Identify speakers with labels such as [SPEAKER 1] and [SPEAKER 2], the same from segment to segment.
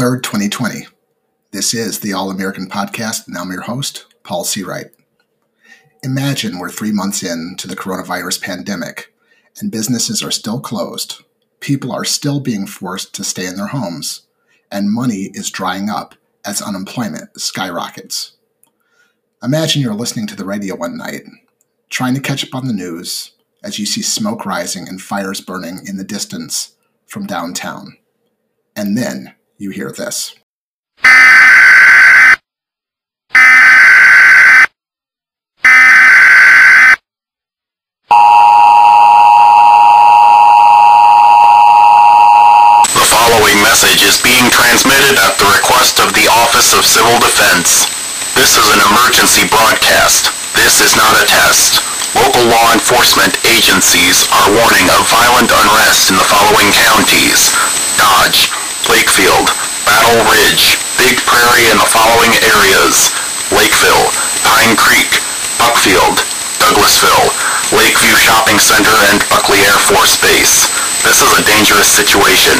[SPEAKER 1] 3rd, 2020. This is the All American Podcast, and I'm your host, Paul Seawright. Imagine we're three months into the coronavirus pandemic, and businesses are still closed, people are still being forced to stay in their homes, and money is drying up as unemployment skyrockets. Imagine you're listening to the radio one night, trying to catch up on the news as you see smoke rising and fires burning in the distance from downtown. And then you hear this.
[SPEAKER 2] The following message is being transmitted at the request of the Office of Civil Defense. This is an emergency broadcast. This is not a test. Local law enforcement agencies are warning of violent unrest in the following counties. Dodge, Lakefield, Battle Ridge, Big Prairie and the following areas. Lakeville, Pine Creek, Buckfield, Douglasville, Lakeview Shopping Center and Buckley Air Force Base. This is a dangerous situation.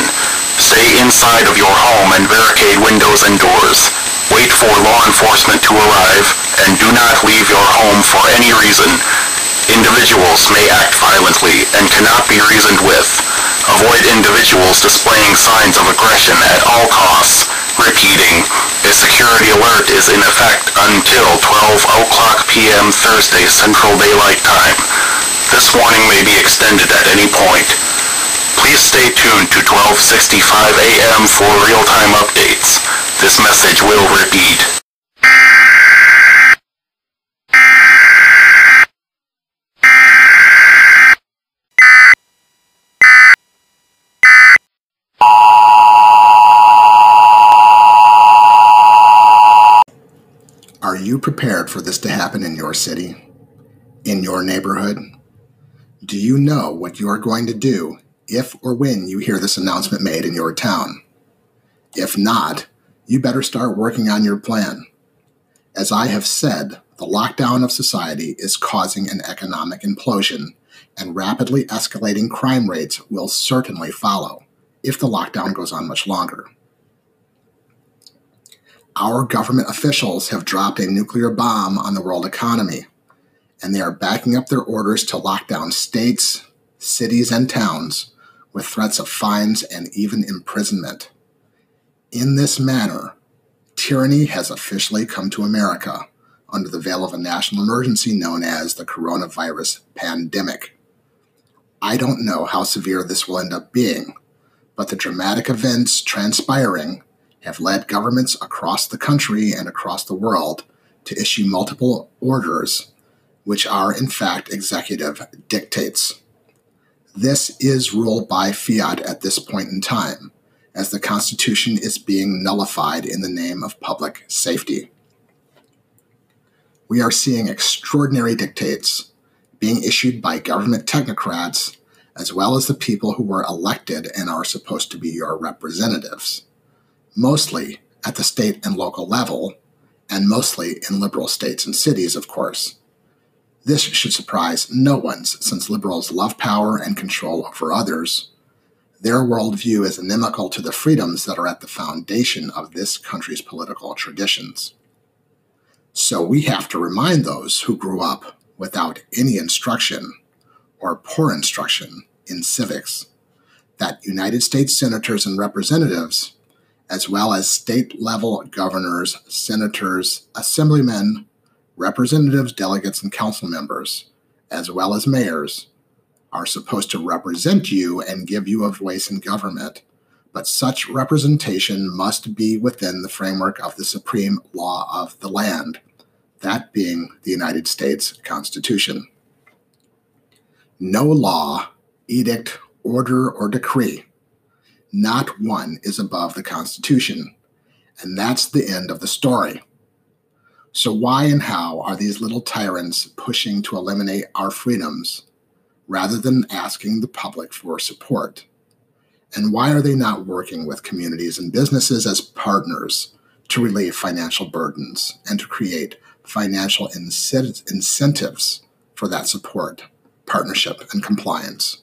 [SPEAKER 2] Stay inside of your home and barricade windows and doors. Wait for law enforcement to arrive and do not leave your home for any reason. Individuals may act violently and cannot be reasoned with. Avoid individuals displaying signs of aggression at all costs. Repeating, a security alert is in effect until 12 o'clock p.m. Thursday Central Daylight Time. This warning may be extended at any point. Please stay tuned to 1265 a.m. for real-time updates. This message will repeat.
[SPEAKER 1] You prepared for this to happen in your city? In your neighborhood? Do you know what you are going to do if or when you hear this announcement made in your town? If not, you better start working on your plan. As I have said, the lockdown of society is causing an economic implosion, and rapidly escalating crime rates will certainly follow if the lockdown goes on much longer. Our government officials have dropped a nuclear bomb on the world economy, and they are backing up their orders to lock down states, cities, and towns with threats of fines and even imprisonment. In this manner, tyranny has officially come to America under the veil of a national emergency known as the coronavirus pandemic. I don't know how severe this will end up being, but the dramatic events transpiring have led governments across the country and across the world to issue multiple orders, which are in fact executive dictates. This is ruled by fiat at this point in time, as the Constitution is being nullified in the name of public safety. We are seeing extraordinary dictates being issued by government technocrats as well as the people who were elected and are supposed to be your representatives mostly at the state and local level, and mostly in liberal states and cities, of course. This should surprise no one, since liberals love power and control over others. Their worldview is inimical to the freedoms that are at the foundation of this country's political traditions. So we have to remind those who grew up without any instruction or poor instruction in civics that United States senators and representatives as well as state level governors, senators, assemblymen, representatives, delegates, and council members, as well as mayors, are supposed to represent you and give you a voice in government. But such representation must be within the framework of the supreme law of the land, that being the United States Constitution. No law, edict, order, or decree not one is above the Constitution. And that's the end of the story. So, why and how are these little tyrants pushing to eliminate our freedoms rather than asking the public for support? And why are they not working with communities and businesses as partners to relieve financial burdens and to create financial incentives for that support, partnership, and compliance?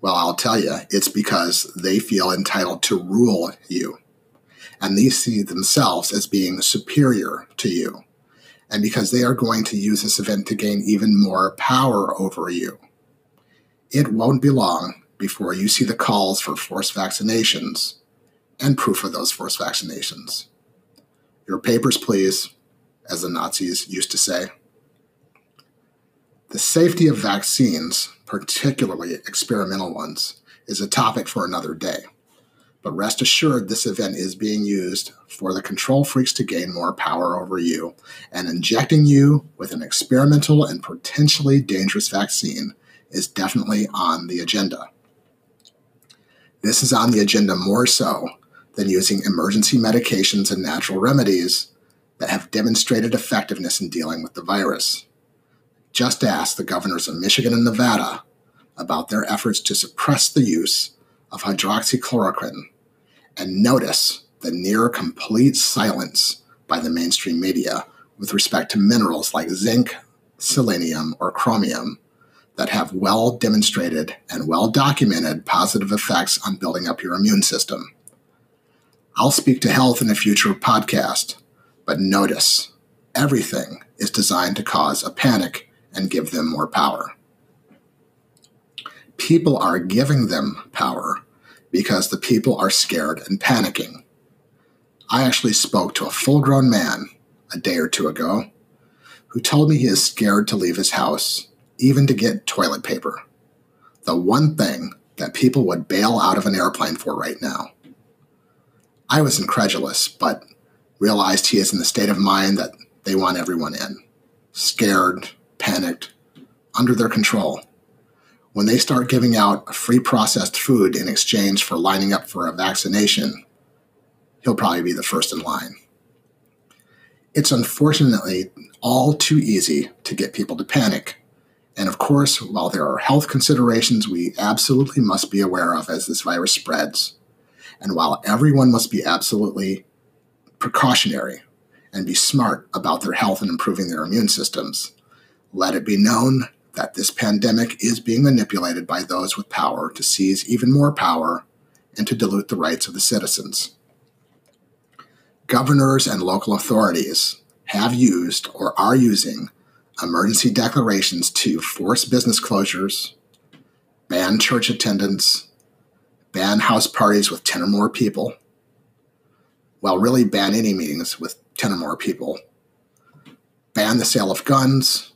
[SPEAKER 1] Well, I'll tell you, it's because they feel entitled to rule you. and they see themselves as being superior to you, and because they are going to use this event to gain even more power over you. It won't be long before you see the calls for forced vaccinations and proof of those forced vaccinations. Your papers, please, as the Nazis used to say. The safety of vaccines, particularly experimental ones, is a topic for another day. But rest assured, this event is being used for the control freaks to gain more power over you, and injecting you with an experimental and potentially dangerous vaccine is definitely on the agenda. This is on the agenda more so than using emergency medications and natural remedies that have demonstrated effectiveness in dealing with the virus. Just ask the governors of Michigan and Nevada about their efforts to suppress the use of hydroxychloroquine and notice the near complete silence by the mainstream media with respect to minerals like zinc, selenium, or chromium that have well demonstrated and well documented positive effects on building up your immune system. I'll speak to health in a future podcast, but notice everything is designed to cause a panic and give them more power. People are giving them power because the people are scared and panicking. I actually spoke to a full grown man a day or two ago who told me he is scared to leave his house, even to get toilet paper. The one thing that people would bail out of an airplane for right now. I was incredulous, but realized he is in the state of mind that they want everyone in. Scared, panicked, under their control when they start giving out free processed food in exchange for lining up for a vaccination, he'll probably be the first in line. It's unfortunately all too easy to get people to panic. And of course, while there are health considerations we absolutely must be aware of as this virus spreads, and while everyone must be absolutely precautionary and be smart about their health and improving their immune systems, let it be known that this pandemic is being manipulated by those with power to seize even more power and to dilute the rights of the citizens. Governors and local authorities have used or are using emergency declarations to force business closures, ban church attendance, ban house parties with 10 or more people, well, really ban any meetings with 10 or more people, ban the sale of guns,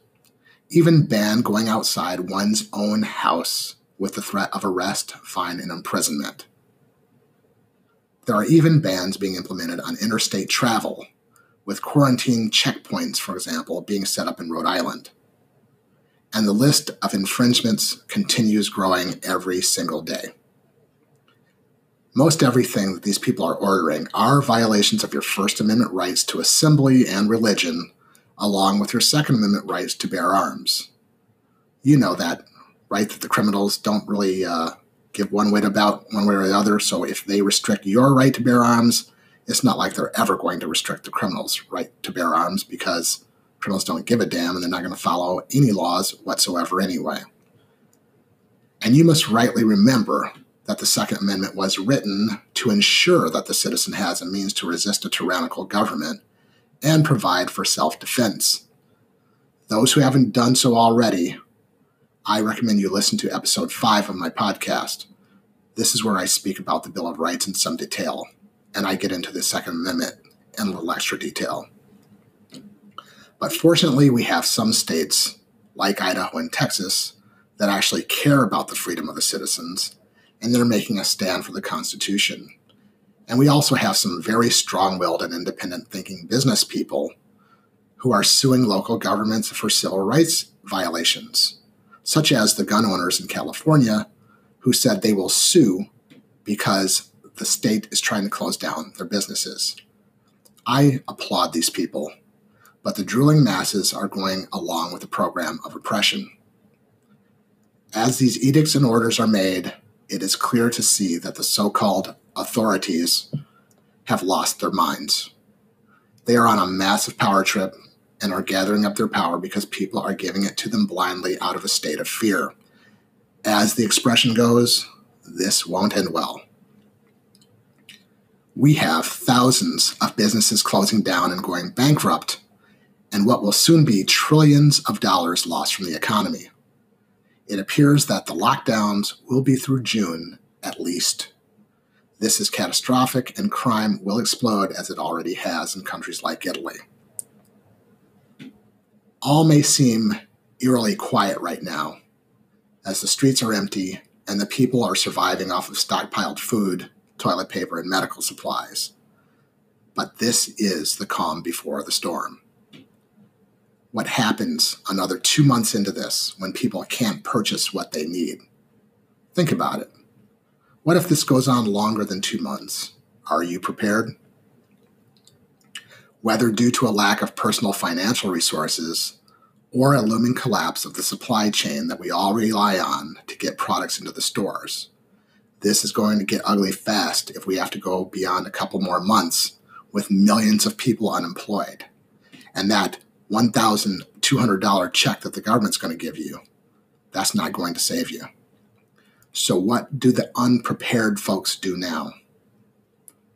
[SPEAKER 1] even ban going outside one's own house with the threat of arrest, fine, and imprisonment. There are even bans being implemented on interstate travel, with quarantine checkpoints, for example, being set up in Rhode Island. And the list of infringements continues growing every single day. Most everything that these people are ordering are violations of your First Amendment rights to assembly and religion along with your Second Amendment rights to bear arms. You know that, right? That the criminals don't really uh, give one way about one way or the other. So if they restrict your right to bear arms, it's not like they're ever going to restrict the criminals' right to bear arms because criminals don't give a damn and they're not going to follow any laws whatsoever anyway. And you must rightly remember that the Second Amendment was written to ensure that the citizen has a means to resist a tyrannical government and provide for self defense. Those who haven't done so already, I recommend you listen to episode 5 of my podcast. This is where I speak about the Bill of Rights in some detail, and I get into the Second Amendment in a little extra detail. But fortunately, we have some states, like Idaho and Texas, that actually care about the freedom of the citizens, and they're making a stand for the Constitution. And we also have some very strong willed and independent thinking business people who are suing local governments for civil rights violations, such as the gun owners in California who said they will sue because the state is trying to close down their businesses. I applaud these people, but the drooling masses are going along with the program of oppression. As these edicts and orders are made, it is clear to see that the so called authorities have lost their minds. They are on a massive power trip and are gathering up their power because people are giving it to them blindly out of a state of fear. As the expression goes, this won't end well. We have thousands of businesses closing down and going bankrupt, and what will soon be trillions of dollars lost from the economy. It appears that the lockdowns will be through June at least. This is catastrophic, and crime will explode as it already has in countries like Italy. All may seem eerily quiet right now, as the streets are empty and the people are surviving off of stockpiled food, toilet paper, and medical supplies. But this is the calm before the storm. What happens another two months into this when people can't purchase what they need? Think about it. What if this goes on longer than two months? Are you prepared? Whether due to a lack of personal financial resources or a looming collapse of the supply chain that we all rely on to get products into the stores, this is going to get ugly fast if we have to go beyond a couple more months with millions of people unemployed. And that $1,200 check that the government's going to give you, that's not going to save you. So, what do the unprepared folks do now?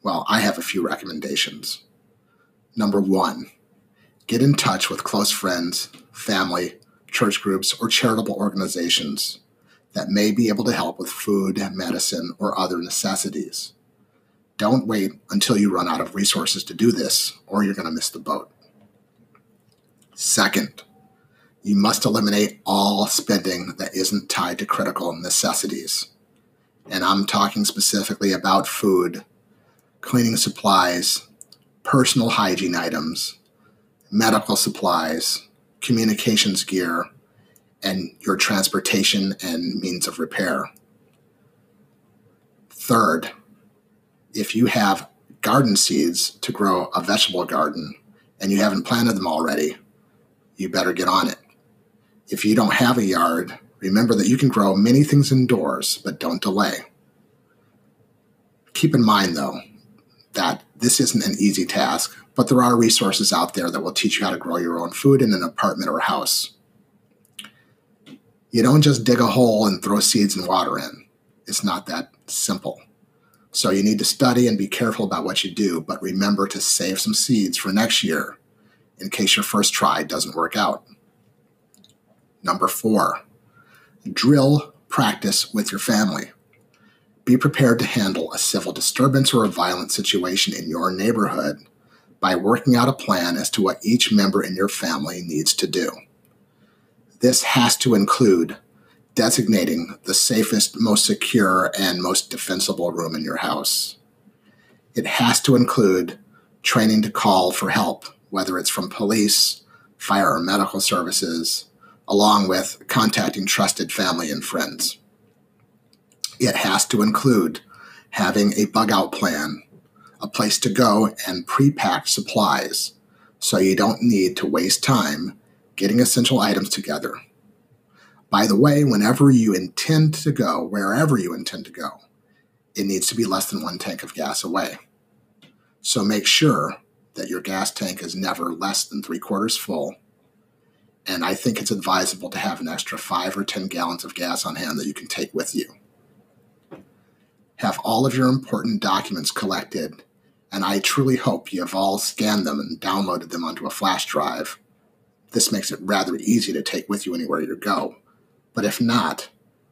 [SPEAKER 1] Well, I have a few recommendations. Number one, get in touch with close friends, family, church groups, or charitable organizations that may be able to help with food, medicine, or other necessities. Don't wait until you run out of resources to do this, or you're going to miss the boat. Second, you must eliminate all spending that isn't tied to critical necessities. And I'm talking specifically about food, cleaning supplies, personal hygiene items, medical supplies, communications gear, and your transportation and means of repair. Third, if you have garden seeds to grow a vegetable garden and you haven't planted them already, you better get on it. If you don't have a yard, remember that you can grow many things indoors, but don't delay. Keep in mind, though, that this isn't an easy task, but there are resources out there that will teach you how to grow your own food in an apartment or house. You don't just dig a hole and throw seeds and water in. It's not that simple. So you need to study and be careful about what you do, but remember to save some seeds for next year in case your first try doesn't work out. Number four, drill practice with your family. Be prepared to handle a civil disturbance or a violent situation in your neighborhood by working out a plan as to what each member in your family needs to do. This has to include designating the safest, most secure, and most defensible room in your house. It has to include training to call for help, whether it's from police, fire or medical services, along with contacting trusted family and friends. It has to include having a bug out plan, a place to go, and pre packed supplies so you don't need to waste time getting essential items together. By the way, whenever you intend to go, wherever you intend to go, it needs to be less than one tank of gas away. So make sure that your gas tank is never less than three quarters full and I think it's advisable to have an extra five or 10 gallons of gas on hand that you can take with you. Have all of your important documents collected, and I truly hope you have all scanned them and downloaded them onto a flash drive. This makes it rather easy to take with you anywhere you go. But if not,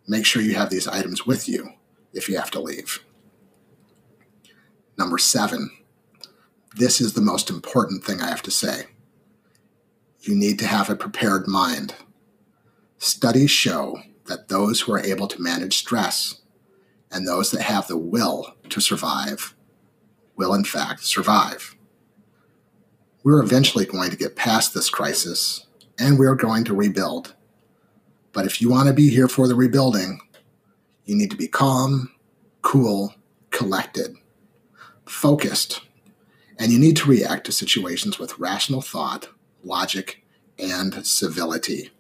[SPEAKER 1] make sure you have these items with you if you have to leave. Number seven, this is the most important thing I have to say you need to have a prepared mind. Studies show that those who are able to manage stress and those that have the will to survive will, in fact, survive. We're eventually going to get past this crisis and we're going to rebuild. But if you want to be here for the rebuilding, you need to be calm, cool, collected, focused, and you need to react to situations with rational thought logic, and civility.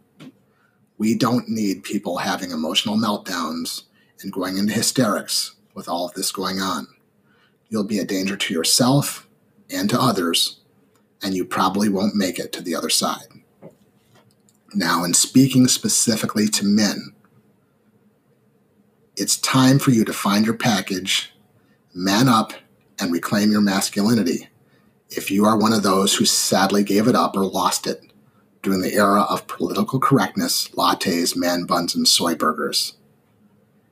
[SPEAKER 1] We don't need people having emotional meltdowns and going into hysterics with all of this going on. You'll be a danger to yourself and to others, and you probably won't make it to the other side. Now, in speaking specifically to men, it's time for you to find your package, man up, and reclaim your masculinity if you are one of those who sadly gave it up or lost it during the era of political correctness, lattes, man buns, and soy burgers.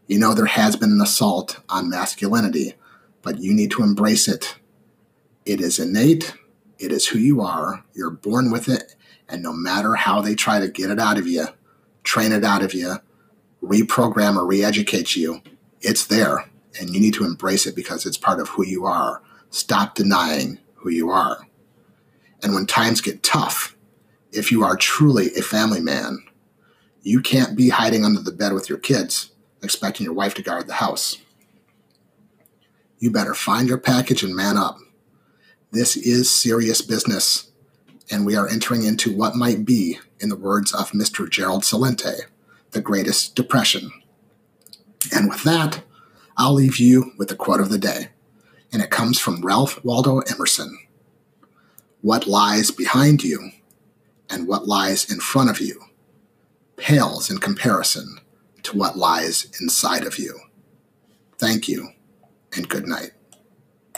[SPEAKER 1] You know there has been an assault on masculinity, but you need to embrace it. It is innate, it is who you are, you're born with it, and no matter how they try to get it out of you, train it out of you, reprogram or re educate you, it's there, and you need to embrace it because it's part of who you are. Stop denying who you are. And when times get tough, if you are truly a family man, you can't be hiding under the bed with your kids, expecting your wife to guard the house. You better find your package and man up. This is serious business, and we are entering into what might be, in the words of Mr. Gerald Celente, the greatest depression. And with that, I'll leave you with the quote of the day, and it comes from Ralph Waldo Emerson. What lies behind you and what lies in front of you pales in comparison to what lies inside of you. Thank you, and good night.